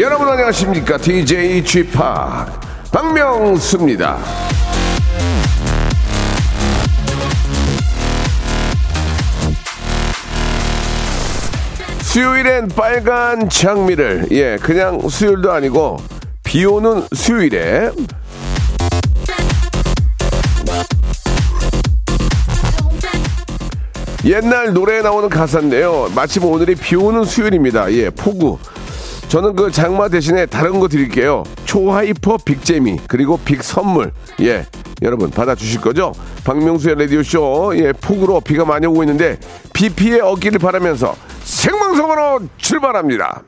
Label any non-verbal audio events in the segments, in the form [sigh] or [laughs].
여러분 안녕하십니까? DJ g p 박명수입니다. 수요일엔 빨간 장미를. 예 그냥 수요일도 아니고 비 오는 수요일에. 옛날 노래에 나오는 가사인데요. 마침 오늘이 비 오는 수요일입니다. 예 폭우 저는 그 장마 대신에 다른 거 드릴게요 초hyper big재미 그리고 big 선물 예 여러분 받아주실 거죠 박명수의 라디오 쇼 예 폭우로 비가 많이 오고 있는데 비 피해 없기를 바라면서 생방송으로 출발합니다.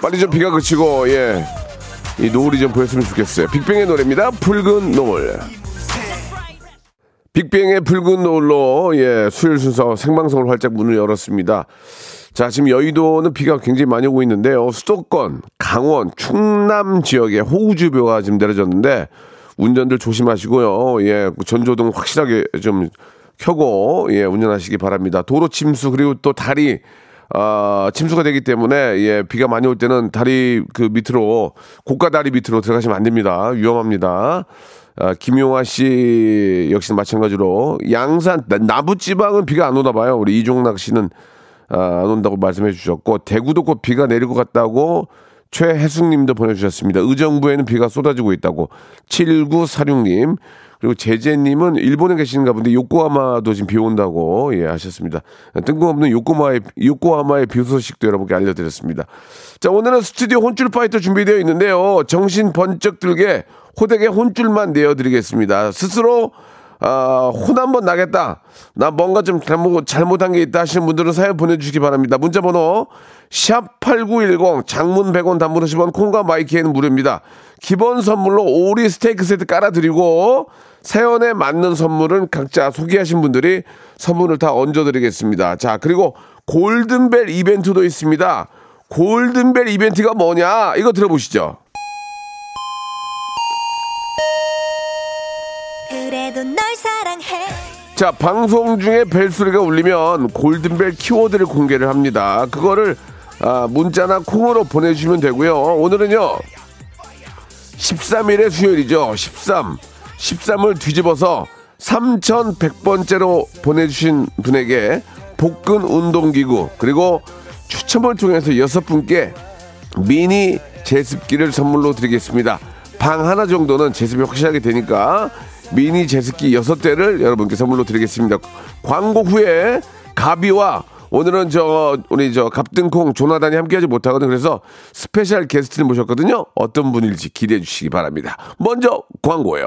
빨리 좀 비가 그치고 예. 이 노을이 좀 보였으면 좋겠어요. 빅뱅의 노래입니다. 붉은 노을. 빅뱅의 붉은 노을로 예, 수요일 순서 생방송을 활짝 문을 열었습니다. 자, 지금 여의도는 비가 굉장히 많이 오고 있는데요. 수도권, 강원, 충남 지역에 호우주의보가 지금 내려졌는데 운전들 조심하시고요. 예, 전조등 확실하게 좀 켜고 예 운전하시기 바랍니다. 도로 침수 그리고 또 다리 아, 침수가 되기 때문에 예 비가 많이 올 때는 다리 그 밑으로 고가 다리 밑으로 들어가시면 안 됩니다. 위험합니다. 아, 김용화 씨 역시 마찬가지로 양산 나부 지방은 비가 안 오나 봐요. 우리 이종락 씨는 아, 안 온다고 말씀해 주셨고 대구도 곧 비가 내릴 것 같다고 최혜숙님도 보내주셨습니다. 의정부에는 비가 쏟아지고 있다고 7946님 그리고 제재님은 일본에 계신가 본데 요코하마도 지금 비 온다고 예 하셨습니다. 뜬금없는 요코마의 요코하마의 비 소식도 여러분께 알려드렸습니다. 자 오늘은 스튜디오 혼줄 파이터 준비되어 있는데요. 정신 번쩍 들게 호되게 혼줄만 내어드리겠습니다. 스스로 아, 혼 한번 나겠다. 나 뭔가 좀 잘못, 잘못한 게 있다 하시는 분들은 사연 보내주시기 바랍니다. 문자 번호, 샵 8910, 장문 100원, 단문 50원, 콩과 마이키에는 무료입니다. 기본 선물로 오리 스테이크 세트 깔아드리고, 사연에 맞는 선물은 각자 소개하신 분들이 선물을 다 얹어드리겠습니다. 자, 그리고 골든벨 이벤트도 있습니다. 골든벨 이벤트가 뭐냐? 이거 들어보시죠. 그래도 널 사랑해 자, 방송 중에 벨 소리가 울리면 골든벨 키워드를 공개를 합니다. 그거를 아, 문자나 콩으로 보내주시면 되고요. 오늘은요, 13일의 수요일이죠. 13. 13을 뒤집어서 3100번째로 보내주신 분에게 복근 운동기구, 그리고 추첨을 통해서 여섯 분께 미니 제습기를 선물로 드리겠습니다. 방 하나 정도는 제습이 확실하게 되니까 미니 제습기 여섯 대를 여러분께 선물로 드리겠습니다. 광고 후에 가비와 오늘은 저 우리 저 갑등콩 조나단이 함께하지 못하거든요. 그래서 special 게스트를 모셨거든요. 어떤 분일지 기대해 주시기 바랍니다. 먼저 광고예요.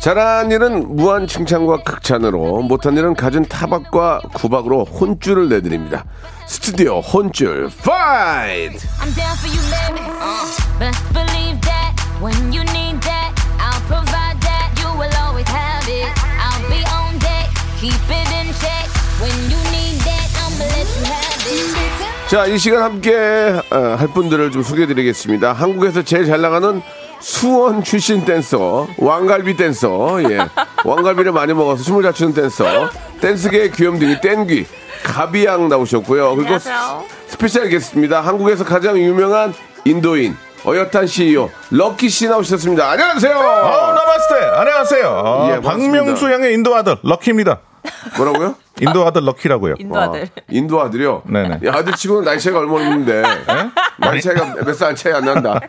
잘한 일은 무한 칭찬과 극찬으로 못한 일은 갖은 타박과 구박으로 혼쭐을 내드립니다. 스튜디오 혼쭐 fight! Uh. 자, 이 시간 함께 어, 할 분들을 좀 소개해 드리겠습니다. 한국에서 제일 잘 나가는 수원 출신 댄서, 왕갈비 댄서, 예. 왕갈비를 많이 먹어서 춤을 잘 추는 댄서, 댄스계의 귀염둥이 땡귀, 가비양 나오셨고요. 그리고 스- special 게스트입니다. 한국에서 가장 유명한 인도인, 어엿한 CEO, 럭키 씨 나오셨습니다. 안녕하세요! 아, नमस्ते. 안녕하세요. 아, 예. 박명수 양의 인도 아들 럭키입니다. 뭐라고요? 인도 아들 럭키라고요. 인도 아들. 아, 인도 아들이요? 네네. 야, 아들 치고는 나이 차이가 얼마 없는데. 나이 차이가 몇 살 차이 안 난다.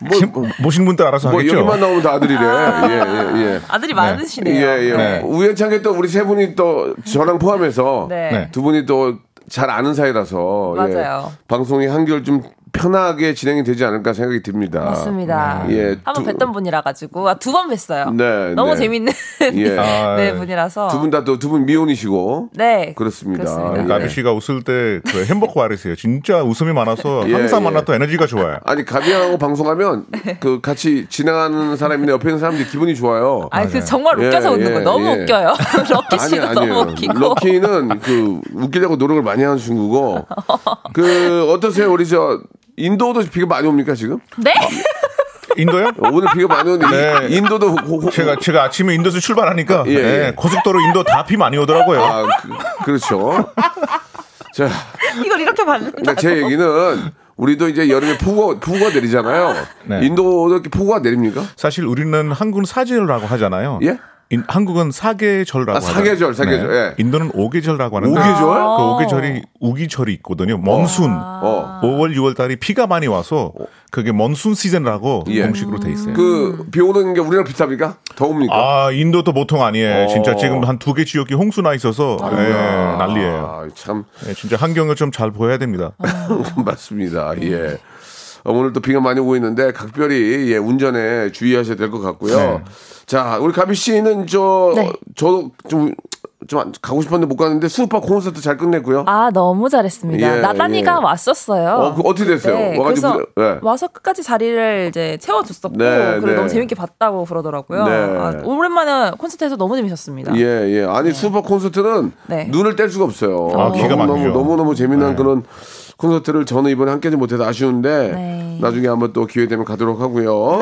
뭐, 지금 보신 분들 알아서 뭐 하겠죠. 여기만 나오면 다 아들이래. 예, 예, 예. 아들이 예, 많으시네요. 예. 네. 우연찮게 또 우리 세 분이 또 저랑 포함해서 네. 네. 두 분이 또 잘 아는 사이라서 예, 맞아요. 방송이 한결 좀 편하게 진행이 되지 않을까 생각이 듭니다. 맞습니다. 예, 한번 두- 뵀던 분이라 가지고 아, 두 번 뵀어요. 네, 너무 네. 재밌는 예. [laughs] 아, 네 예. 분이라서 두 분 다 또 두 분 미혼이시고 네 그렇습니다. 그렇습니다. 예. 가비 씨가 웃을 때 그 햄버거 아리세요. 진짜 웃음이 많아서 [laughs] 예, 항상 예. 만나도 에너지가 좋아요. 아니 가비양하고 방송하면 그 같이 진행하는 사람이나 옆에 있는 사람들이 기분이 좋아요. 아니 그 정말 웃겨서 예, 웃는 예, 거 너무 예. 웃겨요. [laughs] 럭키 아니 씨도 아니에요. 너무 웃기고 럭키는 그 웃기려고 노력을 많이 하는 친구고 그 어떠세요 우리 저 인도도 비가 많이 옵니까 지금? 네 인도요? 오늘 비가 많이 오는데 네. 이- 인도도 호, 호, 제가 제가 아침에 인도에서 출발하니까 예, 예. 예, 고속도로 인도 다 비 많이 오더라고요. 아 그, 렇죠 자, 이걸 이렇게 받는다. 그러니까 제 얘기는 우리도 이제 여름에 폭우 폭우가 내리잖아요. 네. 인도도 이렇게 폭우가 내립니까? 사실 우리는 한국은 사계절이라고 하잖아요. 예? 인- 한국은 사계절이라고 아, 사계절, 사계절, 예. 인도는 오계절이라고 하는데 오계절? 그 오계절이 우기절이 있거든요. 몬순. 어. 5월, 6월 달이 비가 많이 와서 그게 몬순 시즌이라고 예. 공식으로 돼 있어요. 그 비 오는 게 우리랑 비슷합니까? 더웁니까? 아, 인도도 보통 아니에요. 어. 진짜 지금 한 두 개 지역이 홍수 나 있어서 예, 난리예요. 아, 참 예, 진짜 환경을 좀 잘 보여야 됩니다. [laughs] 맞습니다. 예. 어, 오늘 또 비가 많이 오고 있는데 각별히 예, 운전에 주의하셔야 될 것 같고요. 네. 자, 우리 가비 씨는 저 네. 저도 좀, 좀 가고 싶었는데 못 갔는데 수우파 콘서트 잘 끝냈고요. 아 너무 잘했습니다. 예, 나단이가 예. 왔었어요. 어, 그 어떻게 됐어요? 네, 와가지고 네. 와서 끝까지 자리를 이제 채워줬었고 네, 그리고 네. 너무 재밌게 봤다고 그러더라고요. 네. 아, 오랜만에 콘서트에서 너무 재밌었습니다. 예, 예. 아니, 수우파 콘서트는 네. 눈을 뗄 수가 없어요. 아, 기가 너무너무, 막히죠. 너무 너무 재미난 그런 콘서트를 저는 이번에 함께 하지 못해서 아쉬운데 네. 나중에 한번 또 기회 되면 가도록 하고요.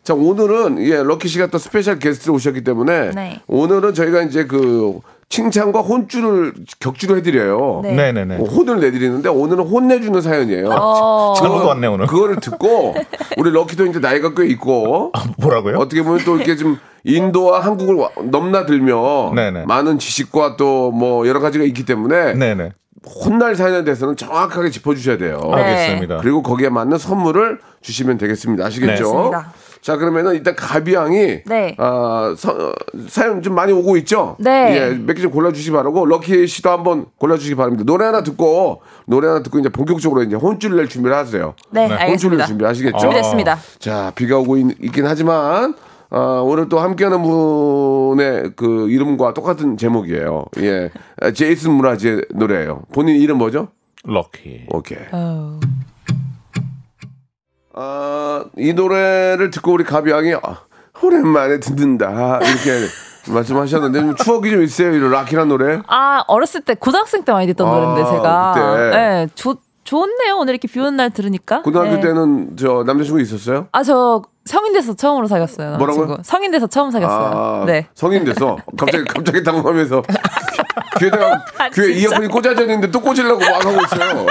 네. 자, 오늘은 예, 럭키 씨가 또 special 게스트로 오셨기 때문에 네. 오늘은 저희가 이제 그 칭찬과 혼쭐을 격주로 해드려요. 네. 네네네. 어, 혼을 내드리는데 오늘은 혼내주는 사연이에요. 어, 잘못 왔네 오늘. 그거를 듣고 우리 럭키도 이제 나이가 꽤 있고 [laughs] 뭐라고요? 어떻게 보면 또 이렇게 좀 인도와 한국을 와- 넘나들며 네네. 많은 지식과 또 뭐 여러 가지가 있기 때문에 네네. 혼날 사연에 대해서는 정확하게 짚어주셔야 돼요. 네. 알겠습니다. 그리고 거기에 맞는 선물을 주시면 되겠습니다. 아시겠죠? 네. 자 그러면은 일단 가비양이 네. 아, 서- 어, 사연 좀 많이 오고 있죠? 네. 예, 몇 개 좀 골라주시기 바라고 럭키 씨도 한번 골라주시기 바랍니다. 노래 하나 듣고 노래 하나 듣고 이제 본격적으로 이제 혼쭐을 낼 준비를 하세요. 네, 혼쭐을 알겠습니다. 준비 하시겠죠? 준비됐습니다. 자, 비가 오고 있, 긴 하지만 어, 오늘 또 함께하는 분의 그 이름과 똑같은 제목이에요. 예, 아, 제이슨 무라지의 노래예요. 본인 이름 뭐죠? 럭키. 오케이. 어. 아, 이 노래를 듣고 우리 가비양이 아, 오랜만에 듣는다 이렇게 [laughs] 말씀하셨는데 좀 추억이 좀 있어요. 이 락키란 노래. 아 어렸을 때 고등학생 때 많이 듣던 아, 노래인데 제가 그때. 네, 좋 좋네요 오늘 이렇게 비 오는 날 들으니까. 고등학교 네. 때는 저 남자친구 있었어요? 아저 성인 돼서 처음으로 사귀었어요. 뭐라고요? 남자친구. 성인 돼서 처음 사귀었어요. 아, 네. 성인 돼서 갑자기 갑자기 당황하면서 [laughs] 귀에다가 아, 귀에 진짜? 이어폰이 꽂아져 있는데 또 꽂으려고 막 하고 있어요.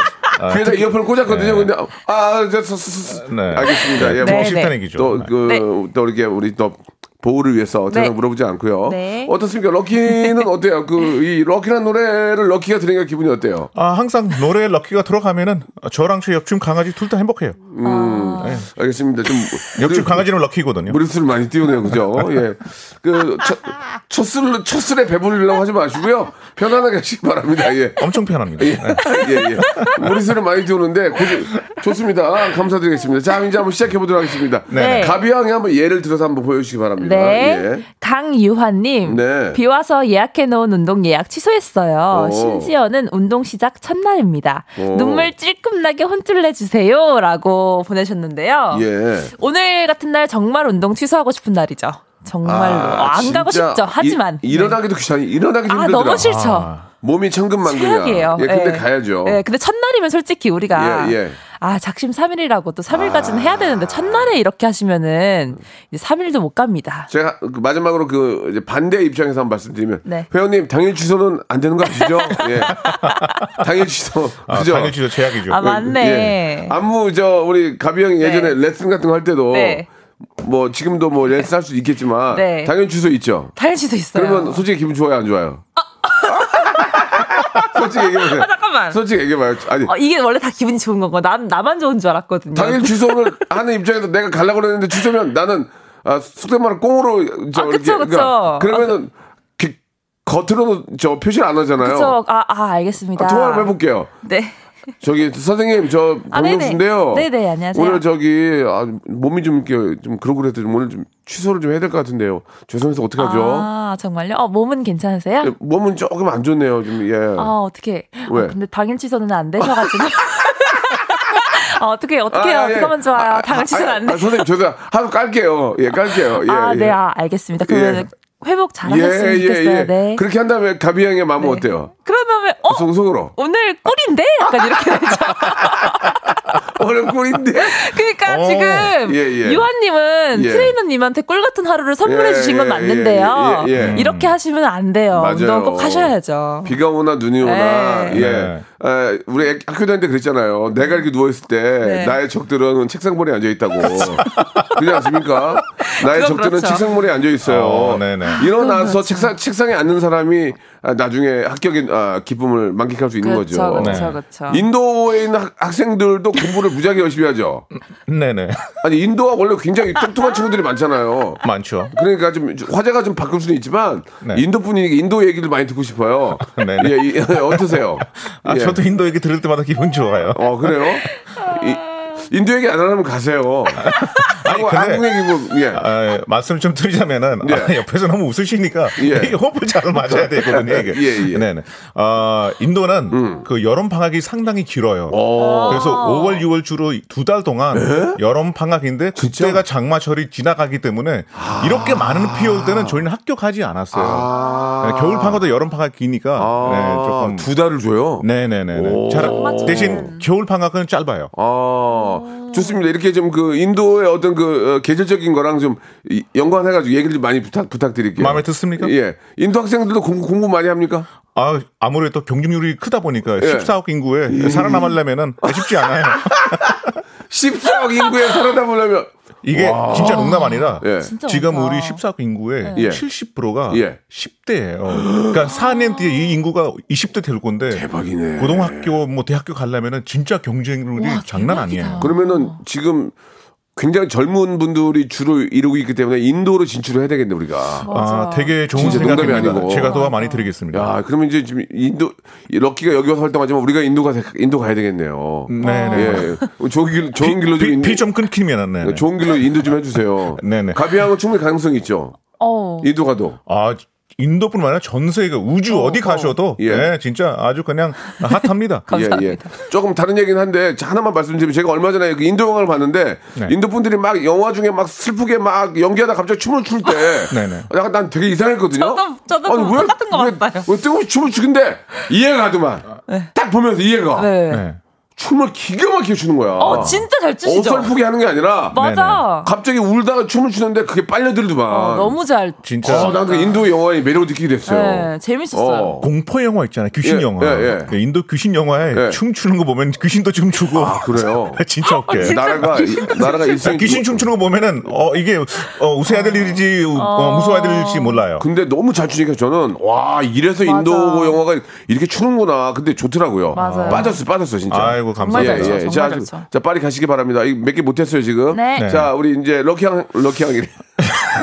귀에다 이어폰을 꽂았거든요. 근데 아, 저, 저, 저, 저, 네. 알겠습니다. 예, 네, 뭐 네. 싫다는 얘기죠. 또그 네. 또 이렇게 우리 또 보호를 위해서 더 이상 네. 물어보지 않고요. 네. 어떻습니까? 럭키는 [laughs] 어때요? 그 이 럭키란 노래를 럭키가 들으니까 기분이 어때요? 아, 항상 노래에 럭키가 들어가면은 저랑 제 옆집 강아지 둘 다 행복해요. 알겠습니다. 좀 [laughs] 옆집 강아지는 럭키거든요. 무리수를 많이 띄우네요, 그죠? [laughs] 예. 그, 첫, 첫 술, 첫 술에 배부르려고 하지 마시고요. 편안하게 하시기 바랍니다. 예. 엄청 편합니다. 예, 네. 예, 예. 무리수를 많이 띄우는데, 고지, 좋습니다. 감사드리겠습니다. 자, 이제 한번 시작해 보도록 하겠습니다. 네. 가비양이 한번 예를 들어서 한번 보여주시기 바랍니다. 네. 예. 강유환님. 네. 비 와서 예약해놓은 운동 예약 취소했어요. 오. 심지어는 운동 시작 첫날입니다. 오. 눈물 찔끔나게 혼쭐 내주세요. 라고 보내셨는데요. 예. 오늘 같은 날 정말 운동 취소하고 싶은 날이죠. 정말로. 아, 안 가고 싶죠. 하지만. 이, 일어나기도 귀찮이, 일어나기도 아, 힘들더라. 너무 싫죠. 아. 몸이 천근만근이야. 최악이에요. 예, 근데 예. 가야죠. 예, 근데 첫날이면 솔직히 우리가 예, 예. 아 작심 3일이라고 또 3일까지는 아. 해야 되는데 첫날에 이렇게 하시면은 이제 3일도 못 갑니다. 제가 그 마지막으로 그 이제 반대 입장에서 한번 말씀드리면 네. 회원님 당일 취소는 안 되는 거 아시죠? 예. [laughs] 당일 취소 아, 그죠? 당연히 진짜 제약이죠. 아, 맞네. 예. 안무 저 우리 가비 형이 예전에 레슨 같은 거 할 때도 네. 뭐 지금도 뭐 레슨 할 수 있겠지만 네. 당일 취소 있죠. 당일 취소 있어요. 그러면 솔직히 기분 좋아요 안 좋아요? 아, 솔직히 얘기해보세요. 아, 잠깐만. 솔직히 얘기해봐요. 아니, 어, 이게 원래 다 기분이 좋은 건가? 난 나만 좋은 줄 알았거든요. 당일 취소를 하는 입장에서 내가 가려고 그랬는데 취소면 나는 아, 속된 말은 꽁으로 저 아, 그쵸, 이렇게, 그쵸. 그러면은 기- 겉으로는 저 표시를 안 하잖아요. 그쵸? 아, 아 알겠습니다. 아, 통화 좀 해볼게요. 네. 저기 선생님 저 아, 네네. 박명수인데요. 네네, 안녕하세요. 오늘 저기 아, 몸이 좀 이렇게 좀 그러고 좀 오늘 좀 취소를 좀 해야 될 것 같은데요. 죄송해서 어떡 하죠? 아 정말요? 어 몸은 괜찮으세요? 예, 몸은 조금 안 좋네요. 좀 예. 아 어떻게? 왜? 근데 당일 취소는 안 되셔가지고. [laughs] 아 어떻게 어떻게 아, 어떻게 예. 하면 좋아요? 아, 당일 아, 취소는 아, 안 돼. 아, 선생님 저도 하루 깔게요. 예, 깔게요. 예, 아, 예. 네, 아, 알겠습니다. 그러면 예. 회복 잘하셨으면 좋겠어요. 네. 그렇게 한 다음에 가비 형의 마음 은 네. 어때요? 그런 다음에 어 속속으로. 오늘 꿀인데 약간 이렇게 되죠. 오늘 꿀인데. 그러니까 어, 지금 예, 예. 유한님은 예. 트레이너님한테 꿀 같은 하루를 선물해 예, 주신 건 예, 맞는데요. 예, 예, 예. 이렇게 하시면 안 돼요. 맞아요. 운동 꼭 하셔야죠. 비가 오나 눈이 오나 네. 예 네. 에, 우리 애- 학교 다닐 때 그랬잖아요 내가 이렇게 누워 있을 때 네. 나의 적들은 책상머리에 앉아 있다고 그렇지 않습니까 나의 적들은 그렇죠. 책상머리에 앉아 있어요 어, 네네. 일어나서 책상 책상에 앉는 사람이 아, 나중에 합격의 아, 기쁨을 만끽할 수 있는 그렇죠, 거죠 그렇죠, 네. 그렇죠. 인도에 있는 학- 학생들도 공부를 무지하게 열심히 하죠 네네. 아니 인도가 원래 굉장히 똑똑한 친구들이 많잖아요 많죠. 그러니까 좀 화제가 좀 바뀔 수는 있지만 네. 인도 분위기 인도 얘기를 많이 듣고 싶어요. 네네. 예, 이- [laughs] 어떠세요? 아, 예. 저도 인도 얘기 들을 때마다 기분 좋아요. 어 그래요? [laughs] 이, 인도 얘기 안 하면 가세요. [laughs] 한국, 근데- 한국 얘기고 예. 아, 말씀을 좀 드리자면은 예. 아, 옆에서 너무 웃으시니까 예. [laughs] 이게 호흡을 잘 맞아야 되거든요. 이게. 예, 예. 네네. 어, 인도는 그 여름 방학이 상당히 길어요. 어. 그래서 5월, 6월 주로 두 달 동안 여름 방학인데 그때가 장마철이 지나가기 때문에 이렇게 많은 비 올 때는 저희는 합격하지 않았어요. 아. 네, 겨울 방학도 여름 방학 기니까 아, 네, 조금 두 달을 줘요. 네네네. 오. 잘 맞죠. 대신 겨울 방학은 짧아요. 아, 좋습니다. 이렇게 좀 그 인도의 어떤 그 어, 계절적인 거랑 좀 이- 연관해가지고 얘기를 좀 많이 부탁 부탁드릴게요. 마음에 드십니까? 예. 인도 학생들도 공부 공부 많이 합니까? 아, 아무래도 경쟁률이 크다 보니까 예. 14억 인구에 살아남으려면은 쉽지 않아요. [laughs] 14억 인구에 살아남으려면 이게 진짜 농담 아니라 예. 진짜 지금 많다. 우리 14억 인구의 예. 70%가 예. 10대예요. 그러니까 4년 뒤에 이 인구가 20대 될 건데 대박이네. 고등학교 뭐 대학교 가려면은 진짜 경쟁률이 와, 장난 대박이다. 아니에요. 그러면은 지금 굉장히 젊은 분들이 주로 이루고 있기 때문에 인도로 진출을 해야 되겠네 우리가. 아, 되게 좋은 생각입니다. 아니고. 제가 도와 많이 드리겠습니다. 야, 그러면 이제 지금 인도 이 럭키가 여기 와서 활동하지만 우리가 인도가 인도 가야 되겠네요. 네 네. 예, 좋은 길 좋은 길로 좀 인도, 피좀 끊기면은 네. 좋은 길로 인도 좀 해주세요. 네네. 가비양은 충분히 가능성이 있죠. 어. 인도 가도. 아 인도뿐만 아니라 전 세계 우주 어, 디 가셔도 예. 네, 진짜 아주 그냥 핫합니다. 감사합니다. [laughs] 예, 예. 조금 다른 얘기는 한데 자, 하나만 말씀드리면 제가 얼마 전에 그 인도 영화를 봤는데 네. 인도 분들이 막 영화 중에 막 슬프게 막 연기하다 갑자기 춤을 출때 네네. [laughs] 약간 난 되게 이상했거든요. 저도- 저도 그거 똑같은 거 왜, 봤어요. 왜 뜬금없이 춤을 추는데 이해가 가더만. 딱 보면서 이해가. 춤을 기가 막히게 추는 거야. 어, 진짜 잘 추시죠? 어설프게 하는 게 아니라 맞아. 갑자기 울다가 춤을 추는데 그게 빨려들더만. 어, 너무 잘. 진짜 어, 난그 인도 영화의 매력을 느끼게 됐어요. 네, 재밌었어요. 어. 공포 영화 있잖아요. 귀신 예, 영화. 예, 예. 그 인도 귀신 영화에 예. 춤추는 거 보면 귀신도 춤추고. 아, 그래요? [laughs] 진짜 웃겨요. 진짜 나라가 나라가 일생 귀신 춤추는 거 보면은 어 이게 어, 웃어야 될 일인지 어, 무서워야 될 일인지 몰라요. 근데 너무 잘 추니까 저는 와 이래서 인도 맞아. 영화가 이렇게 추는구나. 근데 좋더라고요. 맞아요. 빠졌어, 빠졌어 진짜. 아이고 감사합니다. 잘 예, 쳐, 예. 자, 잘 쳐. 자, 빨리 가시기 바랍니다. 몇 개 못했어요 지금. 네. 네. 자, 우리 이제 럭키 형, 럭키 형이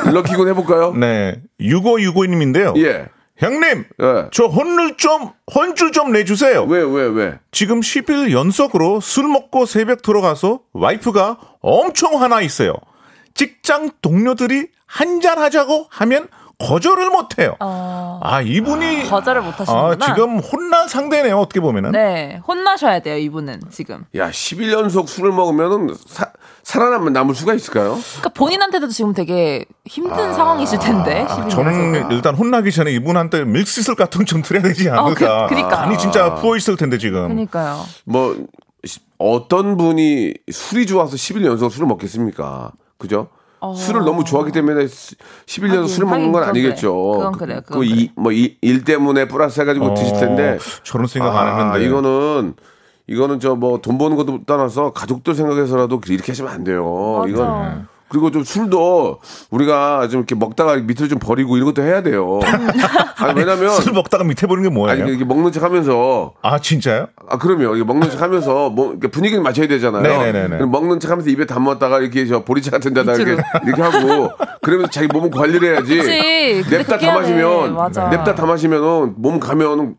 [laughs] 럭키군 해볼까요? 네. 6565님인데요. 예. 형님, 예. 저 혼을 좀 혼줄 좀 내주세요. 왜, 왜, 왜? 지금 10일 연속으로 술 먹고 새벽 들어가서 와이프가 엄청 화나 있어요. 직장 동료들이 한잔 하자고 하면 거절을 못 해요. 어, 아, 이분이 거절을 못 하시는구나. 아, 지금 혼난 상대네요. 어떻게 보면은. 네, 혼나셔야 돼요, 이분은 지금. 야, 10일 연속 술을 먹으면은 사, 살아남을 남을 수가 있을까요? 그러니까 본인한테도 지금 되게 힘든 상황이실 텐데. 12년 아, 저는. 일단 혼나기 전에 이분한테 밀시슬 같은 거좀 드려야 되지 어, 그- 않을까. 그니까. 아니 진짜 부어 있을 텐데 지금. 그러니까요. 뭐 시- 어떤 분이 술이 좋아서 10일 연속 술을 먹겠습니까? 그죠? 술을 너무 좋아하기 때문에 10일 연속 어. 하긴, 술을 먹는 건 그건 아니겠죠. 그래. 그건 그래요. 그건 그뭐일 때문에 플러스 해가지고 드실 텐데. 어, 저런 생각 아, 안 했는데. 이거는 이거는 저 뭐 돈 버는 것도 떠나서 가족들 생각해서라도 이렇게 하시면 안 돼요. 맞아. 이건 그리고 좀 술도 우리가 좀 이렇게 먹다가 밑으로 좀 버리고 이런 것도 해야 돼요. [laughs] 아니, 왜냐면 술 먹다가 밑에 보는 게 뭐예요? 아니 이게 먹는 척 하면서 아 진짜요? 아 그럼요. 이게 먹는 척 하면서 뭐 분위기를 맞춰야 되잖아요. 네네네네. 그럼 먹는 척 하면서 입에 담았다가 이렇게 저 보리차 같은 데다 이렇게 이렇게 하고 그러면서 자기 몸은 관리를 해야지. 그치. 냅다 맞아. 냅다 다 마시면은 몸 가면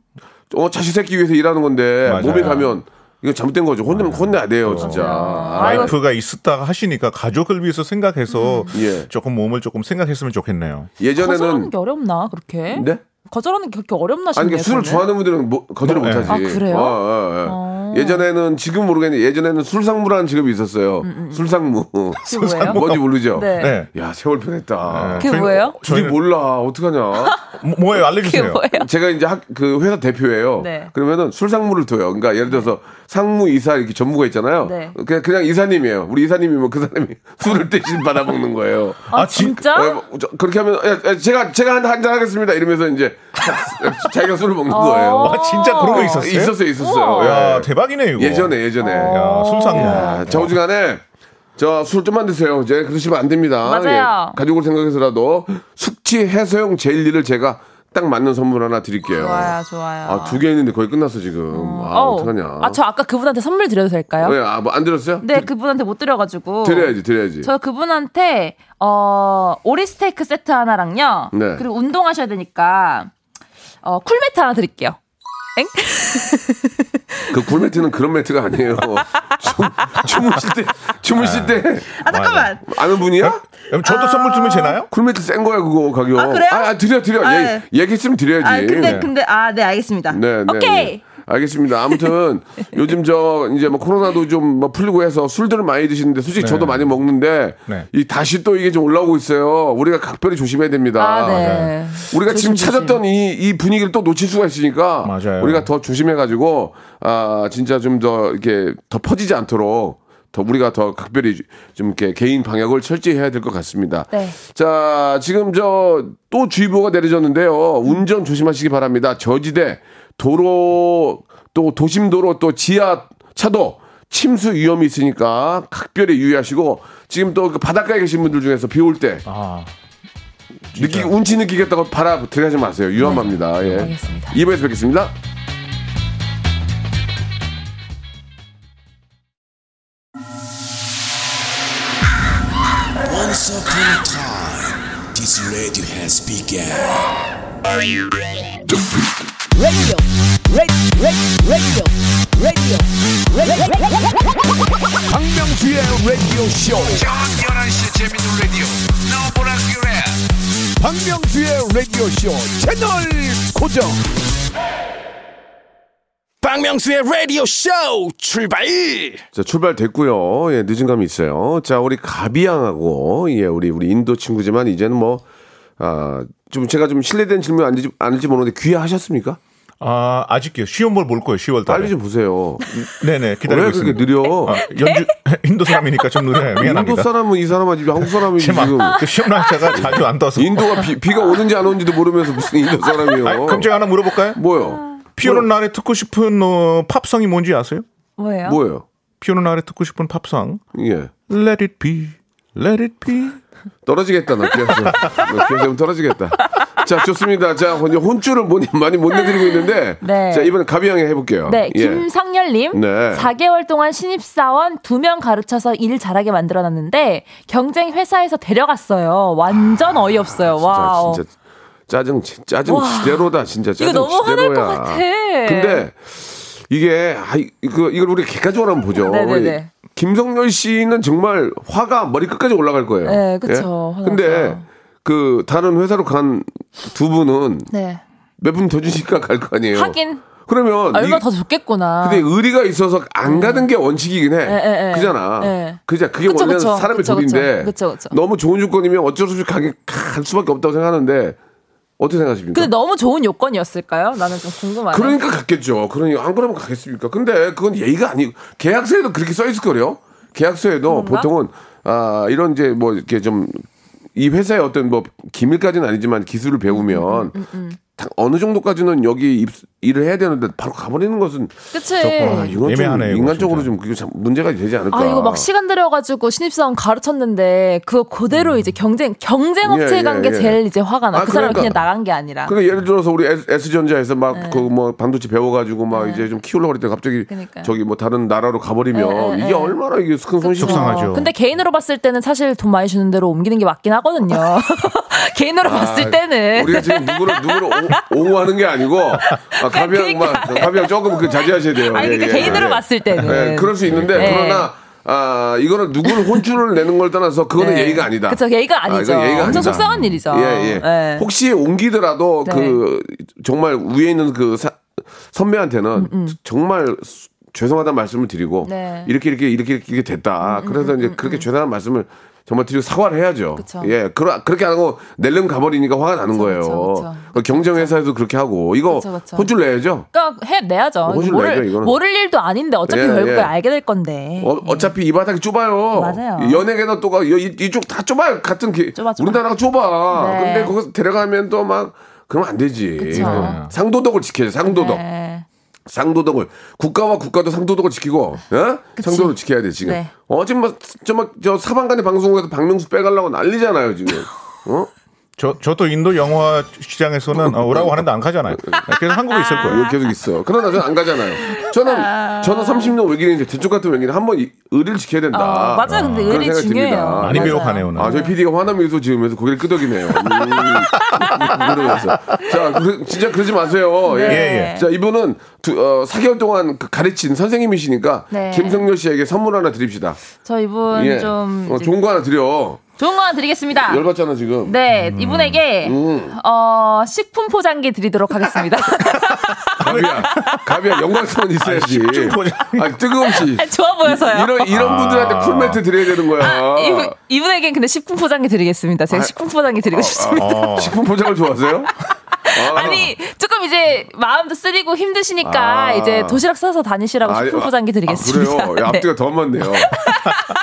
어 자식 새끼 위해서 일하는 건데 맞아요. 몸이 가면 이거 잘못된 거죠. 혼내면 혼내야 돼요, 진짜. 아, 와이프가 있었다가 하시니까 가족을 위해서 생각해서 예. 조금 몸을 조금 생각했으면 좋겠네요. 예전에는 거절하는 게 어렵나 그렇게? 네? 거절하는 게 그렇게 어렵나 싶네요. 아니, 그러니까 술을 저는. 좋아하는 분들은 뭐, 거절을 네. 못하지. 아, 그래요? 어, 어, 어. 예전에는 지금 모르겠는데 예전에는 술상무라는 직업이 있었어요. 술상무. 그게 뭐예요? [laughs] 뭔지 모르죠. 네. 네. 야 세월 편했다. 그게 저희는- 뭐예요? 둘이 저희는- 몰라 어떡하냐. [laughs] 뭐- 뭐예요? 그게 알려주세요. 뭐예요? 제가 이제 학, 그 회사 대표예요. 네. 그러면은 술상무를 둬요. 그러니까 예를 들어서 상무 이사 이렇게 전무가 있잖아요. 네. 그냥 그냥 이사님이에요. 우리 이사님이면 그 사람이 [laughs] 술을 대신 받아 먹는 거예요. 아, 아, 진- 진짜? 어, 뭐, 저, 그렇게 하면 야, 야, 제가 제가 한잔 하겠습니다. 이러면서 이제 [laughs] 자기가 술을 먹는 어. 거예요. 아 진짜 그런 거 있었어요? 있었어요, 있었어요. 야 예. 대박이네 이거. 예전에 예전에. 야, 술상무. 야, 저우지간에 저술 좀만 드세요. 이제 그러시면 안 됩니다. 맞아요. 예, 가족을 생각해서라도 숙취 해소용 젤리를 제가 딱 맞는 선물 하나 드릴게요. 좋아요, 좋아요. 아, 두 개 있는데 거의 끝났어, 지금. 아, 어우. 어떡하냐. 아, 저 아까 그분한테 선물 드려도 될까요? 왜, 아, 뭐안 들었어요? 네, 그분한테 못 드려가지고. 드려야지, 드려야지. 저 그분한테 어 오리 스테이크 세트 하나랑요. 네. 그리고 운동하셔야 되니까 어 쿨매트 하나 드릴게요. 엥? [laughs] 그 굴매트는 그런 매트가 아니에요. 춤, 춤을 쉴 때, 춤을 쉴 때. 아 잠깐만. 아는 분이야? 그럼 저도 선물 주면 되나요? 쿨매트 센 거야, 그거, 가격. 아, 그래요? 아, 아, 드려, 드려. 아, 얘, 네. 얘기했으면 드려야지. 아 근데 네. 근데 아 네 알겠습니다. 네, 네. 오케이. 네. 알겠습니다. 아무튼 [laughs] 요즘 저 이제 뭐 코로나도 좀 뭐 풀리고 해서 술들을 많이 드시는데 솔직히 네. 저도 많이 먹는데 네. 이 다시 또 이게 좀 올라오고 있어요. 우리가 각별히 조심해야 됩니다. 아 네. 우리가 지금 조심, 조심. 찾았던 이, 이 분위기를 또 놓칠 수가 있으니까 맞아요. 우리가 더 조심해가지고 아 진짜 좀 더 이렇게 더 퍼지지 않도록 더 우리가 더 각별히 좀 이렇게 개인 방역을 철저히 해야 될 것 같습니다. 네. 자 지금 저 또 주의보가 내려졌는데요. 운전 조심하시기 바랍니다. 저지대 도로 또 도심 도로 또 지하 차도 침수 위험이 있으니까 각별히 유의하시고 지금 또 그 바닷가에 계신 분들 중에서 비 올 때 아 느끼 운치 느끼겠다고 바라 들어가지 마세요. 위험합니다. 예. 알겠습니다. 2부에서 뵙겠습니다. Time, this radio has begun. 박명수의 라디오 쇼. 박명수의 라디오 쇼 채널 고정. 박명수의 라디오 쇼 출발! 자, 출발됐고요. 예, 늦은 감이 있어요. 자, 우리 가비양하고 예, 우리 우리 인도 친구지만 이제는 뭐 아, 좀 제가 좀 실례된 질문 아닐지 아닐지 모르는데 귀화하셨습니까? 아, 아직요. 시험을 볼 거예요. 10월 달에. 빨리 좀 보세요. 네네 기다리고 왜 그렇게 있습니다. 느려? 아, 연주 [laughs] 인도 사람이니까 좀 느려요. [laughs] 미안합니다. 인도 사람은 이 사람하지 한국 사람이 제 마- 지금 그 시험 날짜가 자주 안 떠서. 인도가 비, 비가 오는지 안 오는지도 모르면서 무슨 인도 사람이요? 아니, 그럼 제가 하나 물어볼까요? 뭐요? 비 오는 날에 듣고 싶은 어, 팝송이 뭔지 아세요? 뭐예요? 뭐예요? 비 오는 날에 듣고 싶은 팝송. 예. Let it be, let it be. 떨어지겠다, 너 기어서. 너 기어서 떨어지겠다. 자, 좋습니다. 자, 혼쭐을 못- 많이 못 내드리고 있는데. 네. 자, 이번에 가비양에 해볼게요. 네, 예. 김상열님. 네. 4개월 동안 신입사원 2명 가르쳐서 일 잘하게 만들어 놨는데 경쟁 회사에서 데려갔어요. 완전 어이없어요. 와우. 아, 진짜, 진짜 짜증 짜증 와. 지대로다 진짜 짜증 이거 너무 화날 지대로야. 것 같아. 근데 이게 아 이거 이걸 우리 객관적으로 한번 보죠. 네네네. 김성열 씨는 정말 화가 머리 끝까지 올라갈 거예요. 네, 그쵸. 예? 근데. 그 다른 회사로 간 두 분은 네. 몇분 더 주니까 갈 거 아니에요. 하긴 그러면 얼마 이- 더 줬겠구나. 근데 의리가 있어서 안 가는 게 원칙이긴 해. 예, 예, 예. 그잖아. 예. 그자 그게 그쵸, 원래는 그쵸. 사람의 그쵸, 도리인데 그쵸, 그쵸. 너무 좋은 조건이면 어쩔 수 없이 가게 갈 수밖에 없다고 생각하는데 어떻게 생각하십니까? 근데 너무 좋은 요건이었을까요? 나는 좀 궁금하네. 그러니까 갔겠죠. 그러니 안 그러면 가겠습니까? 근데 그건 예의가 아니고 계약서에도 그렇게 써 있을 거요. 계약서에도 그런가? 보통은 아 이런 이제 뭐 이렇게 좀 이 회사의 어떤 뭐 기밀까지는 아니지만 기술을 배우면 음, 다- 어느 정도까지는 여기 입, 일을 해야 되는데 바로 가버리는 것은 그치. 아, 이건 애매하네요, 좀 인간적으로. 좀 그게 참 문제가 되지 않을까. 아 이거 막 시간 들여가지고 신입사원 가르쳤는데 그거 그대로 이제 경쟁 경쟁 음. 예, 업체에 간게 예, 예. 제일 이제 화가 나. 아, 그 사람 은 그러니까. 그냥 나간 게 아니라. 그러니까 예를 들어서 우리 S, 전자에서 막 네. 그뭐 반도체 배워가지고 막 이제 좀 키우려고 그랬더니 갑자기 그러니까요. 저기 뭐 다른 나라로 가버리면 예, 예, 이게 예. 얼마나 이게 큰 손실이 속상하죠. 근데 개인으로 봤을 때는 사실 돈 많이 주는 대로 옮기는 게 맞긴 하거든요. [laughs] [laughs] 개인으로 봤을 때는. 아, 우리가 지금 누구를 누구를 오- 옹호하는 게 아니고 아, 가비양 막 가비양 조금 그 자제하셔야 돼요. 아니, 그러니까 개인으로 봤을 때는. 예, 그럴 수 있는데 네. 그러나 아 이거는 누구를 혼쭐을 내는 걸 떠나서 그거는 네. 예의가 아니다. 그쵸, 예의가 아니죠. 이건 예의가 엄청 아니다. 속상한 일이죠. 예, 예. 네. 혹시 옮기더라도 네. 그 정말 위에 있는 그 사- 선배한테는 정말 수- 죄송하다는 말씀을 드리고 음, 네. 음, 이렇게 이렇게 이렇게 이렇게 됐다. 그래서 이제 그렇게 죄송한 말씀을 정말 드리고 사과를 해야죠. 그쵸. 예, 그러, 그렇게 안 하고 낼름 가버리니까 화가 나는 그쵸, 거예요. 그쵸. 그 경쟁회사에도 그렇게 하고 이거. 혼쭐 내야죠. 그러니까 해 내야죠. 혼쭐 모를, 내죠, 이거는. 모를 일도 아닌데 어차피 예, 결국에 예. 알게 될 건데. 어, 어차피 이 바닥이 좁아요. 맞아요. 연예계도 또 가- 이- 이쪽 다 좁아요. 같은 기, 좁아, 좁아. 우리나라가 좁아. 네. 근데 거기서 데려가면 또 막 그러면 안 되지. 네. 상도덕을 지켜야죠. 상도덕. 네. 상도덕을 국가와 국가도 상도덕을 지키고, 어? 상도덕을 지켜야 돼 지금. 네. 어 지금 뭐저막저 사방간의 방송국에서 박명수 빼가려고 난리잖아요 지금. 어? 저, 저도 인도 영화 시장에서는 어, 오라고 하는데 안 가잖아요. 그래서 한국에 있을 거예요. 이거 계속 있어. 그러나 저는 안 가잖아요. 저는 저는 30년 외길인데 대쪽 같은 외길인 한번 이- 의리를 지켜야 된다. 어, 맞아요. 근데 그런 의리 생각이 중요해요. 듭니다. 많이 맞아요. 배워 가네요, 오늘. 아, 저희 PD가 화난 미소 지으면서 고개를 끄덕이네요. 음, 그러면서. 자, 그, 진짜 그러지 마세요. 네. 예. 예, 예. 자, 이분은 두, 어, 4개월 동안 그 가르친 선생님이시니까 네. 김성렬 씨에게 선물 하나 드립시다. 저 이분 예. 좀 어, 이제 좋은 거 하나 드려. 좋은 거 하나 드리겠습니다. 열받잖아, 지금. 네, 이분에게 어, 식품 포장기 드리도록 하겠습니다. [laughs] 가비야. 가비야, 영광스러운 있어야지. 아, 뜨거움씨. 좋아 보여서요. 이런, 이런 분들한테 풀매트 드려야 되는 거야. 이분, 이분에겐 근데 식품 포장기 드리겠습니다. 제가 아, 식품 포장기 드리고 싶습니다. 어. 식품 포장을 좋아하세요? [laughs] 아. 아니 조금 이제 마음도 쓰리고 힘드시니까 아. 이제 도시락 싸서 다니시라고 아니, 식품 아, 포장기 드리겠습니다. 아, 그래요? 야, [laughs] 네. 앞뒤가 더 맞네요.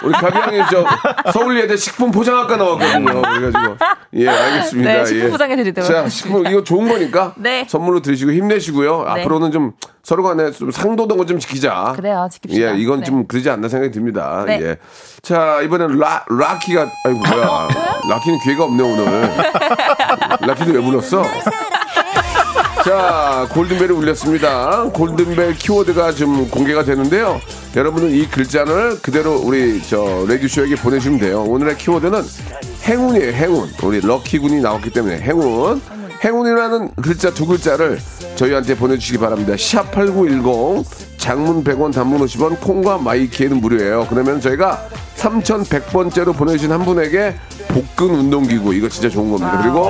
우리 가비양이 저 서울예대 식품 포장학과 나왔거든요. 그래가지고 예 알겠습니다. 네, 식품 예. 포장해 드리도록 자, 하겠습니다. 식품 이거 좋은 거니까 [laughs] 네. 선물로 드시고 힘내시고요. 네. 앞으로는 좀 서로 간에 좀 상도덕을 좀 지키자. 그래요, 지킵시다. 예, 이건 네. 좀 그러지 않나 생각이 듭니다. 네. 예. 자, 이번엔 라, 라키가, 아이고, 뭐야. [laughs] 라키는 기회가 없네, 오늘. 라키도 왜 불렀어? 자, 골든벨이 울렸습니다. 골든벨 키워드가 좀 공개가 되는데요. 여러분은 이 글자를 그대로 우리 저 레디쇼에게 보내주시면 돼요. 오늘의 키워드는 행운이에요, 행운. 우리 럭키군이 나왔기 때문에 행운. 행운이라는 글자 두 글자를 저희한테 보내주시기 바랍니다. 샵 8910 장문 100원 단문 50원 콩과 마이키에는 무료예요. 그러면 저희가 3100번째로 보내주신 한 분에게 복근 운동기구 이거 진짜 좋은 겁니다. 그리고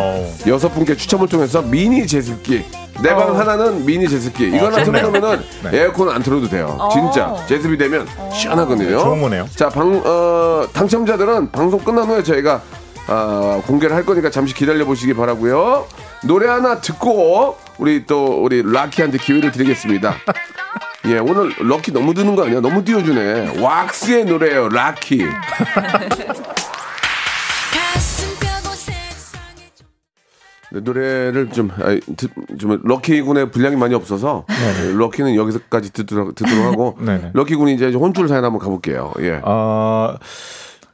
여섯 분께 추첨을 통해서 미니 제습기 내방 하나는 미니 제습기 이거 하나 틀어놓으면은 [laughs] 에어컨 안 틀어도 돼요. 진짜 제습이 되면 시원하거든요. 좋은 거네요. 자, 방, 어, 당첨자들은 방송 끝난 후에 저희가 어, 공개를 할 거니까 잠시 기다려 보시기 바라고요. 노래 하나 듣고 우리 또 우리 라키한테 기회를 드리겠습니다. [laughs] 예, 오늘 럭키 너무 드는 거 아니야? 너무 띄워주네. 왁스의 노래예요, 라키. [laughs] 네, 노래를 좀, 아이, 듣, 좀 럭키 군의 분량이 많이 없어서 예, 럭키는 여기서까지 듣도록, 듣도록 하고 [laughs] 네네. 럭키 군이 이제 혼줄 사연 한번 가볼게요. 예. 어,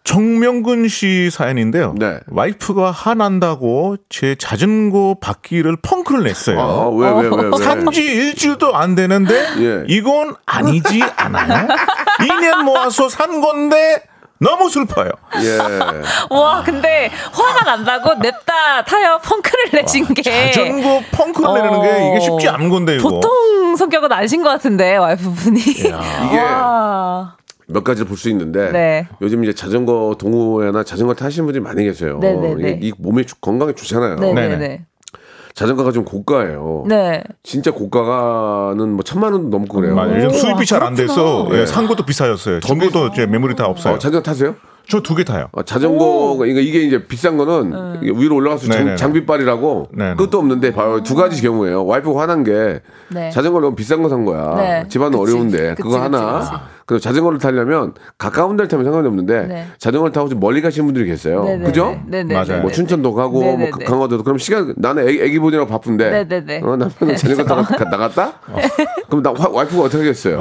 정명근 씨 사연인데요. 네. 와이프가 화난다고 제 자전거 바퀴를 펑크를 냈어요. 아, 왜, 왜, 왜, 왜? 산지 일주일도 안 되는데 예. 이건 아니지 않아요? [laughs] 2년 모아서 산 건데 너무 슬퍼요. 예. [laughs] 와, 근데 화가 난다고 냅다 타요 펑크를 내신 게 자전거 펑크를 내는 게 이게 쉽지 않은 건데 이거. 보통 성격은 아니신 것 같은데 와이프분이. 이게 와. 몇 가지를 볼 수 있는데 네. 요즘 이제 자전거 동호회나 자전거 타시는 분들이 많이 계세요. 네네네. 이게 이 몸에 주- 건강에 좋잖아요. 네네네. 자전거가 좀 고가예요. 네. 진짜 고가는 뭐 천만 원도 넘고 그래요. 맞아요. 요즘 수입이 아, 잘안 돼서. 예, 산 것도 비싸졌어요. 중고도 이제 매물이 다 없어요. 어, 자전거 타세요? 저 두 개 타요. 어, 자전거 그러니까 이게 이제 비싼 거는 이게 위로 올라가서 네네네. 장, 장비빨이라고 네네. 그것도 없는데 바로 두 가지 경우예요. 와이프가 화난 게 네. 자전거를 너무 비싼 거 산 거야. 네. 집안은 그치, 어려운데 그치, 그거 그치, 하나. 그치. 그리고 자전거를 타려면 가까운 데를 타면 상관이 없는데 네. 자전거를 타고 좀 멀리 가시는 분들이 계세요. 네네네. 그죠? 네네네. 맞아요. 뭐 춘천도 가고 뭐. 강화도도 그럼 시간 나는 애기, 애기 보느라고 바쁜데 네네네. 어, 남편은 자전거 타고 가- 나갔다? [laughs] 그럼 나 와- 와이프가 어떻게 하겠어요?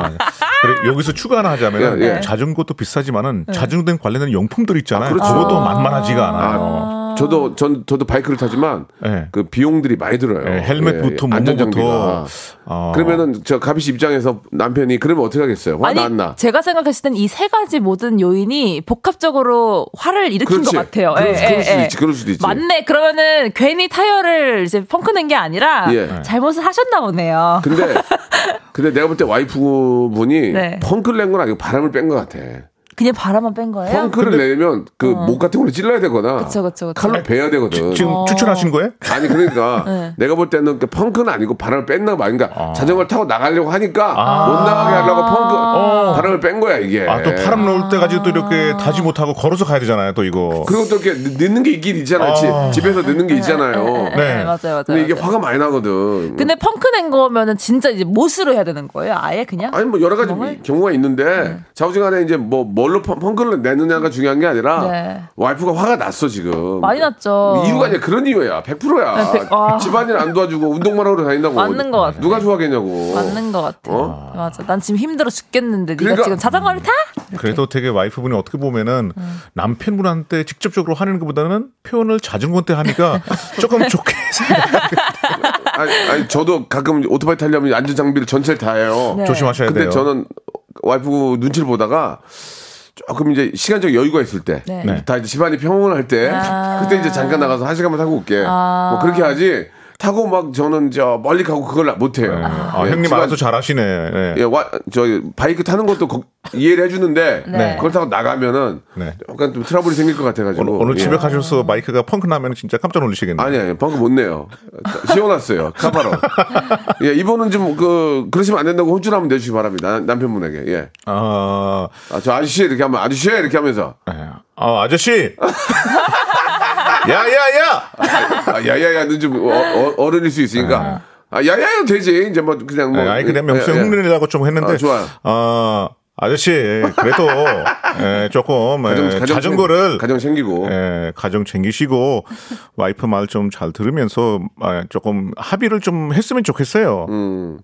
그래, 여기서 추가 하나 하자면 예, 예. 자전거도 비싸지만은 자전거 관련된 용품들 있잖아요. 아, 그렇죠. 그것도 만만하지가 않아요. 아, 저도 전 저도 바이크를 타지만 네. 그 비용들이 많이 들어요. 예, 헬멧부터 예, 안전장비가. 뭐뭐부터. 어. 그러면은 저 가비 씨 입장에서 남편이 그러면 어떻게 하겠어요? 화 아니 났나? 제가 생각했을 땐 이 세 가지 모든 요인이 복합적으로 화를 일으킨 그렇지. 것 같아요. 그럴, 예, 그럴 예, 수도 예. 있지. 그럴 수도 있지. 맞네. 그러면은 괜히 타이어를 이제 펑크 낸 게 아니라 예. 잘못을 하셨나 보네요. 근데 근데 내가 볼 때 와이프분이 [laughs] 네. 펑크를 낸 건 아니고 바람을 뺀 것 같아. 그냥 바람만 뺀 거예요? 펑크를 내면 그목 같은 걸로 찔러야 되거나 어. 그쵸, 그쵸, 그쵸. 칼로 베야 되거든. 지금 추천하신 거예요? 아니 그러니까 [laughs] 네. 내가 볼 때는 그 펑크는 아니고 바람을 뺐나 봐. 그러니까 자전거를 타고 나가려고 하니까 못 나가게 하려고 펑크 바람을 뺀 거야 이게. 아, 또 바람 넣을 때까지 또 이렇게 타지 못하고 걸어서 가야 되잖아요, 또 이거. 그리고 또 이렇게 넣- 넣는 게 있긴 있잖아요. 지- 아. 집에서 넣는 게 있잖아요. 네, 네. 맞아요, 맞아요. 근데 이게 맞아요. 화가 많이 나거든. 근데 펑크 낸 거면은 진짜 이제 못으로 해야 되는 거예요? 아예 그냥? 아니 뭐 여러 가지? 경우가 있는데 좌우지간에 이제 뭐 뭘로 펑- 펑크를 내느냐가 중요한 게 아니라 네. 와이프가 화가 났어 지금. 많이 났죠. 이유가 아니라 그런 이유야. 100%야. 네, 백- 아. 집안일 안 도와주고 운동만 하러 다닌다고. 맞는 것 같아. 누가 좋아하겠냐고. 맞는 것 같아. 어? 맞아. 난 지금 힘들어 죽겠는데 네가 그러니까- 지금 자전거를 타? 그래도 되게 와이프분이 어떻게 보면은 음. 남편분한테 직접적으로 하는 것보다는 표현을 자전거 때 하니까 조금 좋게 [laughs] 아니, 아니, 저도 가끔 오토바이 타려면 안전 장비를 전체를 다 해요. 네. 조심하셔야 근데 돼요. 저는 와이프 눈치를 보다가 조금 이제 시간적 여유가 있을 때, 네. 네. 다 이제 집안이 평온할 때, 아. 그때 이제 잠깐 나가서 한 시간만 타고 올게. 아. 뭐 그렇게 하지. 타고 막 저는 저 멀리 가고 그걸 못 해요. 아, 예, 형님 집안- 알아서 잘하시네. 네. 예, 와, 저 바이크 타는 것도 거- 이해를 해주는데 네. 그걸 타고 나가면은 네. 약간 좀 트러블이 생길 것 같아가지고. 오늘, 오늘 예. 집에 가셔서 마이크가 펑크 나면 진짜 깜짝 놀라시겠네요. 아니 아니 방금 못 내요. 씌워놨어요 카바로. [laughs] 예 이번은 좀 그 그러시면 안 된다고 혼쭐 한번 내주시기 바랍니다 남- 남편분에게. 예. 아, 아, 저 아저씨 이렇게 하면 아저씨 이렇게 하면서 아, 아저씨! [laughs] 야, 야, 야! 아, 야야야는 좀 어, 어, 른일수 있으니까 아 야야야 되지 이제 뭐 그냥 뭐. 네, 아니, 그냥 명수 예, 예. 흉내내려고 좀 했는데. 아, 좋아요. 아, 아저씨, 그래도, 예, 조금, 가정, 예, 가정 자전거를. 챙- 가정 챙기고. 예, 가정 챙기시고, 와이프 말 좀 잘 들으면서, 아, 조금 합의를 좀 했으면 좋겠어요. 음.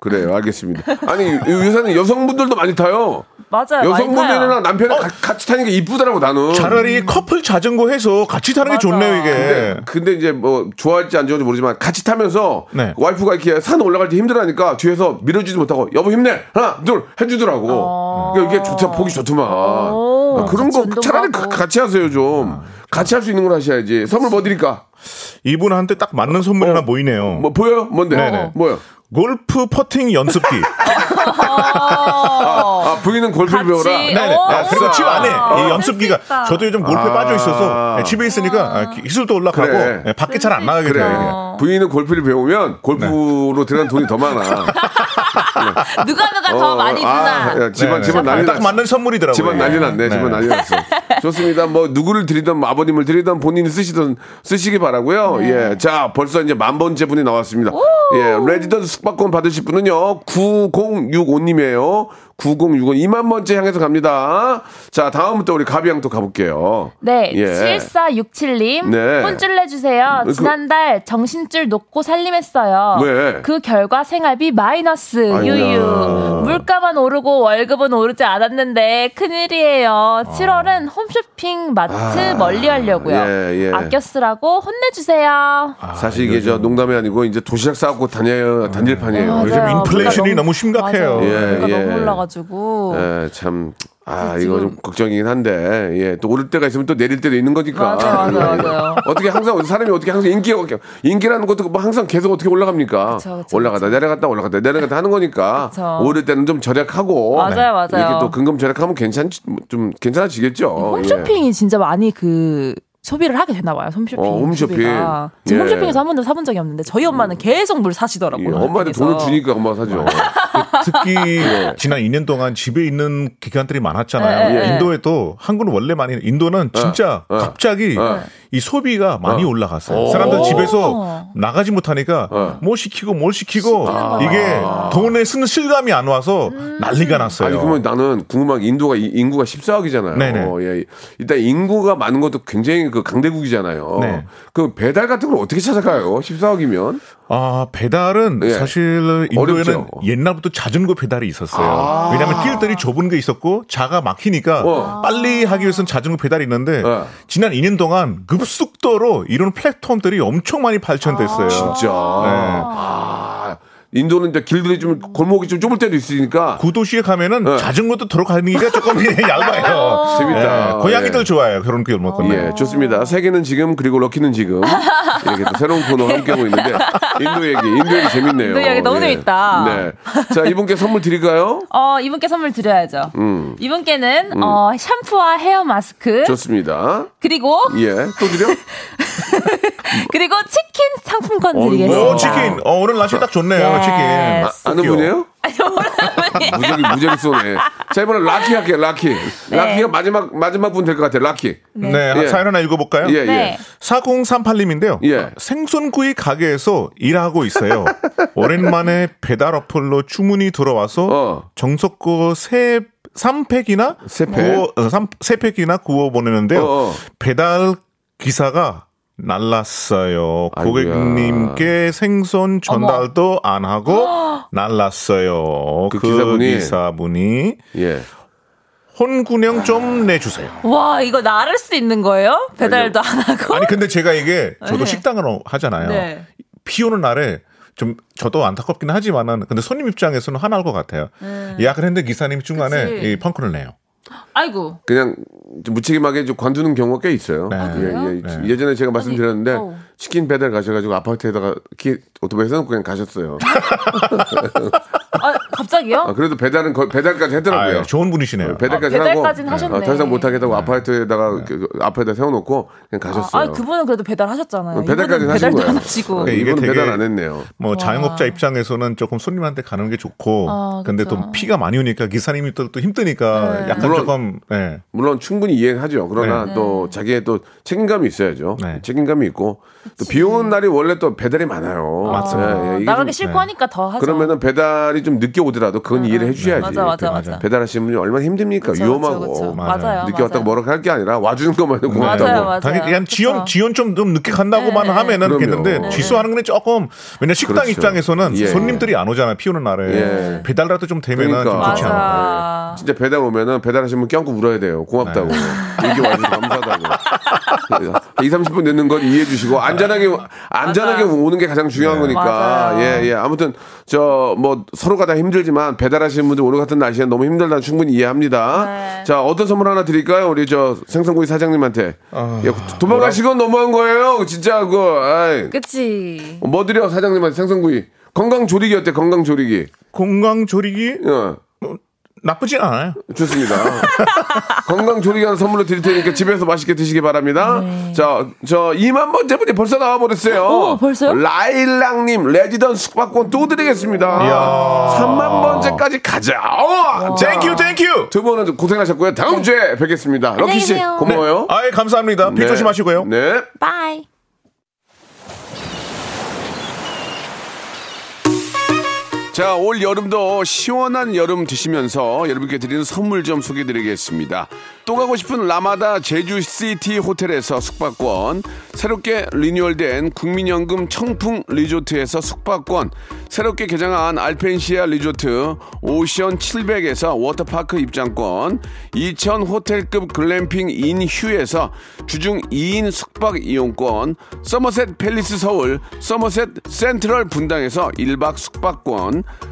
그래요 알겠습니다. 아니 요- 요새는 여성분들도 많이 타요. 맞아요. 여성분들이랑. 남편이 가- 같이 타는 게 이쁘더라고 나는. 차라리 커플 자전거 해서 같이 타는 게 맞아. 좋네요, 이게. 근데, 근데 이제 뭐 좋아할지 안 좋아할지 모르지만 같이 타면서 네. 와이프가 이렇게 산 올라갈 때 힘들어하니까 뒤에서 밀어주지 못하고 여보 힘내 하나 둘 해주더라고. 그러니까 이게 좋다 보기 좋더만. 오, 아, 그런 거 차라리. 가- 같이 하세요 좀. 같이 할 수 있는 걸 하셔야지. 선물 뭐 드릴까? 이분한테 딱 맞는 선물 하나 보이네요. 뭐 보여요? 뭔데? 네네. 뭐요? 골프 퍼팅 연습기. 아 부인은 골프를 같이. 배워라. 네네. 오. 아, 그리고 집 안에 이 연습기가 있다. 저도 요즘 골프에 아. 빠져 있어서 네, 집에 있으니까 아, 기술도 올라가고 그래. 네, 밖에 잘 안 나가게 그래. 돼요. 부인은 골프를 배우면 골프로 들어간 돈이 더 많아. [laughs] 누가 누가 더 어, 많이 주나. 아, 야, 집안 네네. 집안 난리 딱 났어. 맞는 선물이더라고요. 집안 난리 났네. 네. 집안 난리 났어. 좋습니다. 뭐 누구를 드리든 뭐 아버님을 드리든 본인이 쓰시든 쓰시기 바라고요. 네. 예. 자, 벌써 이제 만 번째 분이 나왔습니다. 예. 레지던스 숙박권 받으실 분은요. 9065 님이에요. 9065 2만 번째 향해서 갑니다. 자, 다음부터 우리 가비양 또 가볼게요. 네, 예. 7467님. 네. 혼쭐 내주세요. 그- 지난달 정신줄 놓고 살림했어요. 왜? 그 결과 생활비 마이너스. 아이고야. 유유. 물가만 오르고 월급은 오르지 않았는데 큰일이에요. 7월은 홈 쇼핑 마트 아, 멀리 하려고요. 예, 예. 아껴 쓰라고 혼내주세요. 사실 이게 저 농담이 아니고 이제 도시락 싸갖고 다녀요. 단일판이에요. 맞아요. 요즘 인플레이션이 물가 너무 심각해요. 맞아요. 예, 물가 예. 너무 올라가지고. 예, 참. 아, 그 이거 좀 걱정이긴 한데, 예, 또 오를 때가 있으면 또 내릴 때도 있는 거니까. 맞아, 맞아, 예. 맞아요. 어떻게 항상, 사람이 어떻게 항상 인기가, 인기라는 것도 뭐 항상 계속 어떻게 올라갑니까? 그쵸, 그쵸, 올라가다 내려갔다 올라갔다 내려갔다 하는 거니까. 그쵸. 오를 때는 좀 절약하고. 맞아요, 맞아요. 이렇게 또 근금 절약하면 괜찮, 좀 괜찮아지겠죠. 홈쇼핑이 진짜 많이 그 소비를 하게 되나 봐요. 홈쇼핑. 어, 홈쇼핑. 지금 예. 홈쇼핑에서 한 번도 사본 적이 없는데 저희 엄마는 계속 물 예. 사시더라고요. 예, 엄마한테. 돈을 주니까 엄마가 사죠. 특히 [laughs] 지난 2년 동안 집에 있는 기간들이 많았잖아요. 네, 네. 인도에도 한국은 원래 많이 인도는 진짜 네. 갑자기 네. 이 소비가 많이 올라갔어요. 오. 사람들 집에서 나가지 못하니까 뭘 시키고 뭘 시키고 이게 돈에 쓰는 실감이 안 와서 난리가 났어요. 아니 그러면 나는 궁금한 게 인도가 이- 인구가 14억이잖아요. 네네. 예. 일단 인구가 많은 것도 굉장히 그 강대국이잖아요. 네. 그 배달 같은 걸 어떻게 찾아가요? 14억이면? 아, 배달은 예. 사실 인도에는 어렵죠. 옛날부터 자전거 배달이 있었어요. 아. 왜냐하면 길들이 좁은 게 있었고 자가 막히니까 어. 빨리 하기 위해서는 자전거 배달이 있는데 네. 지난 2년 동안 급속도로 이런 플랫폼들이 엄청 많이 발전됐어요. 진짜. 아, 인도는 이제 길들이 좀 골목이 좀 좁을 때도 있으니까 구도시에 가면은 네. 자전거도 들어가는 게 조금 [laughs] 얇아요. 재밌다. 예, 고양이들 예. 좋아해요. 그런 골목은. 예, 좋습니다. 세계는 지금 그리고 럭키는 지금 이렇게 또 새로운 코너 함께하고 있는데 인도 얘기, 인도 얘기 재밌네요. 인도 얘기 너무 재밌다. 네, 자 이분께 선물 드릴까요? 어, 이분께 선물 드려야죠. 음. 이분께는 어, 샴푸와 헤어 마스크 좋습니다. 그리고 예, 또 드려? [laughs] [laughs] 그리고 치킨 상품권 어, 드리겠습니다. 오, 치킨. 어, 오늘 날씨 딱 좋네요. 예. 치킨. 아, 아는 귀여워. 분이에요? 아니, 오랜만에. 무적이 무적이 쏘네. 자 이번엔 럭키 할게요. 럭키. 럭키가 마지막 마지막 분 될 것 같아요. 럭키. 네, 예. 사연 하나 읽어볼까요? 예, 예. 네. 4038님인데요. 예. 생선구이 가게에서 일하고 있어요. 오랜만에 배달 어플로 주문이 들어와서 어. 정석고 세 3팩이나 세 팩? 구워 어, 삼- 세 팩이나 구워 보냈는데요. 어, 어. 배달 기사가 날랐어요. 아이고야. 고객님께 생선 전달도 안 하고 [gasps] 날랐어요. 그 그, 기사분이? 기사분이 예. 혼군형 좀 내주세요. 와, 이거 나를 수 있는 거예요? 배달도 안 하고. 아니 근데 제가 이게 [laughs] 저도 네. 식당을 하잖아요. 네. 비 오는 날에 좀 저도 안타깝긴 하지만은 근데 손님 입장에서는 화날 것 같아요. 예약을 했는데 기사님이 중간에 네. 그치. 이 펑크를 내요. 아이고. 그냥 좀 무책임하게 좀 관두는 경우가 꽤 있어요. 네. 아? 예, 예. 예 전에 제가 말씀드렸는데 어우. 치킨 배달 가셔가지고 아파트에다가 키 오토바이 세놓고 그냥 가셨어요. [laughs] 아, 갑자기요? 아, 그래도 배달은 거- 배달까지 했더라고요. 아, 좋은 분이시네요. 배달까지 아, 하고 배달까지는 하셨네. 어, 더 이상 못하겠다고 아파트에다가 그, 그 앞에다 세워놓고 그냥 가셨어요. 아, 그분은 그래도 배달 하셨잖아요. 어, 배달까지 하신 배달도 거예요. 안 하시고. 네, 이게 되게- 배달 안 했네요. 뭐 자영업자 입장에서는 조금 손님한테 가는 게 좋고 아, 근데 그쵸. 또 피가 많이 오니까 기사님이 또, 또 힘드니까 약간 물론- 조금 네. 물론 충분히 이해하죠. 그러나 네. 또 자기의 또 책임감이 있어야죠. 네. 책임감이 있고 또비 오는 날이 원래 또 배달이 많아요. 맞습니다. 예, 예, 이게 나가기 좀- 싫고 네. 하니까 더 하죠. 그러면은 배달이 좀 늦게 오더라도 그건 이해를 해주셔야지. 맞아, 맞아, 맞아. 배달하시는 분이 얼마나 힘듭니까? 그쵸, 위험하고 그쵸, 그쵸. 맞아요. 맞아요. 늦게 왔다고 뭐라고 할게 아니라 와주는 것만 해도 맞아요, 고맙다고. 맞아요. 당연히 그냥 지연 그쵸. 지연 좀, 좀 늦게 간다고만 네. 하면은 그럼요. 괜찮은데 네. 취소하는 건 조금 왜냐 식당 그렇죠. 입장에서는 예. 손님들이 안 오잖아요 피 오는 날에 예. 배달이라도 좀 되면은 좀 그러니까. 좋지 않을까. 맞아. 진짜 배달 오면은 배달하시면 껴안고 울어야 돼요. 고맙다고. 네. 이렇게 와주셔서 감사하다고. 2, 30분 늦는 건 이해해 주시고 안전하게 안전하게 맞아. 오는 게 가장 중요한 네. 거니까. 맞아요. 예, 예. 아무튼 저 뭐 서로가 다 힘들지만 배달하시는 분들 오늘 같은 날씨에 너무 힘들다는 충분히 이해합니다. 네. 자, 어떤 선물 하나 드릴까요? 우리 저 생선구이 사장님한테. 아, 예, 도망가시건 너무한 거예요. 진짜 그거. 아이. 그치. 뭐 드려 사장님한테 생선구이. 건강 조리기 어때? 건강 조리기. 건강 조리기 어. 나쁘진 않아요. 좋습니다. [laughs] 건강 조리기 하는 선물로 드릴 테니까 집에서 맛있게 드시기 바랍니다. 자, 저 2만 번째 분이 벌써 나와버렸어요. 오, 벌써요? 라일락님 레지던스 숙박권 또 드리겠습니다. 이야. 3만 번째까지 가자. 어, 자, thank you thank you. 두 분은 고생하셨고요. 다음 주에 뵙겠습니다. 럭키 씨. 고마워요. 아예 감사합니다. 비 네. 조심하시고요. 네. bye. 자, 올 여름도 시원한 여름 드시면서 여러분께 드리는 선물 좀 소개해 드리겠습니다. 또 가고 싶은 라마다 제주시티 호텔에서 숙박권, 새롭게 리뉴얼된 국민연금 청풍 리조트에서 숙박권, 새롭게 개장한 알펜시아 리조트 오션 700에서 워터파크 입장권, 2000 호텔급 글램핑 인 휴에서 주중 2인 숙박 이용권, 서머셋 팰리스 서울, 서머셋 센트럴 분당에서 1박 숙박권,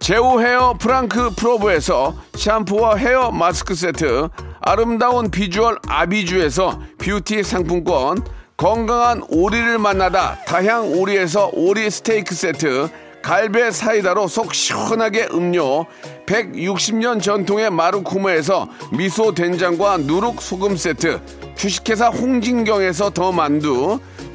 제오 헤어 프랑크 프로브에서 샴푸와 헤어 마스크 세트 아름다운 비주얼 아비주에서 뷰티 상품권 건강한 오리를 만나다 다향 오리에서 오리 스테이크 세트 갈배 사이다로 속 시원하게 음료 160년 전통의 마루코메에서 미소 된장과 누룩 소금 세트 주식회사 홍진경에서 더 만두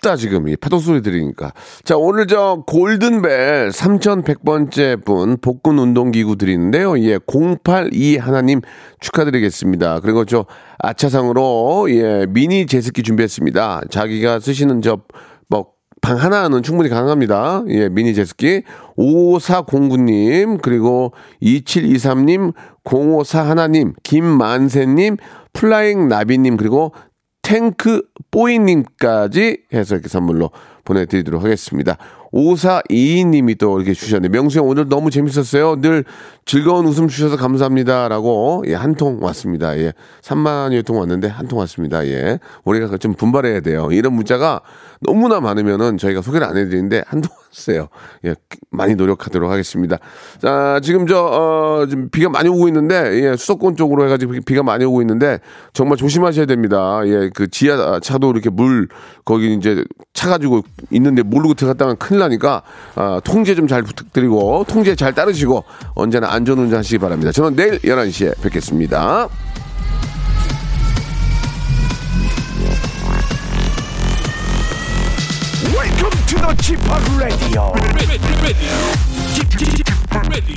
춥다 지금 이 파도 소리 들으니까 자 오늘 저 골든벨 3100번째 분 복근 운동기구 드리는데요 예 082 하나님 축하드리겠습니다 그리고 저 아차상으로 예 미니 제습기 준비했습니다 자기가 쓰시는 저 뭐 방 하나는 충분히 가능합니다. 예, 미니 제습기. 5409님, 그리고 2723님, 054 하나님, 김만세님, 플라잉 나비님, 그리고 탱크 뽀이님까지 해서 이렇게 선물로 보내드리도록 하겠습니다. 5422님이 또 이렇게 주셨는데, 명수 형 오늘 너무 재밌었어요. 늘 즐거운 웃음 주셔서 감사합니다. 라고, 예, 한 통 왔습니다. 예. 3만여 통 왔는데 한 통 왔습니다. 예. 우리가 좀 분발해야 돼요. 이런 문자가 너무나 많으면은 저희가 소개를 안 해드리는데 한 통 왔어요. 예. 많이 노력하도록 하겠습니다. 자, 지금 저, 어, 지금 비가 많이 오고 있는데, 예, 수도권 쪽으로 해가지고 비가 많이 오고 있는데 정말 조심하셔야 됩니다. 예, 그 지하 차도 이렇게 물, 거기 이제 차가지고 있는데 모르고 들어갔다가 큰일 나니까, 아, 통제 좀 잘 부탁드리고, 통제 잘 따르시고, 언제나 안전 운전 하시기 바랍니다. 저는 내일 11시에 뵙겠습니다. To the Chip Radio. Ready, ready, ready.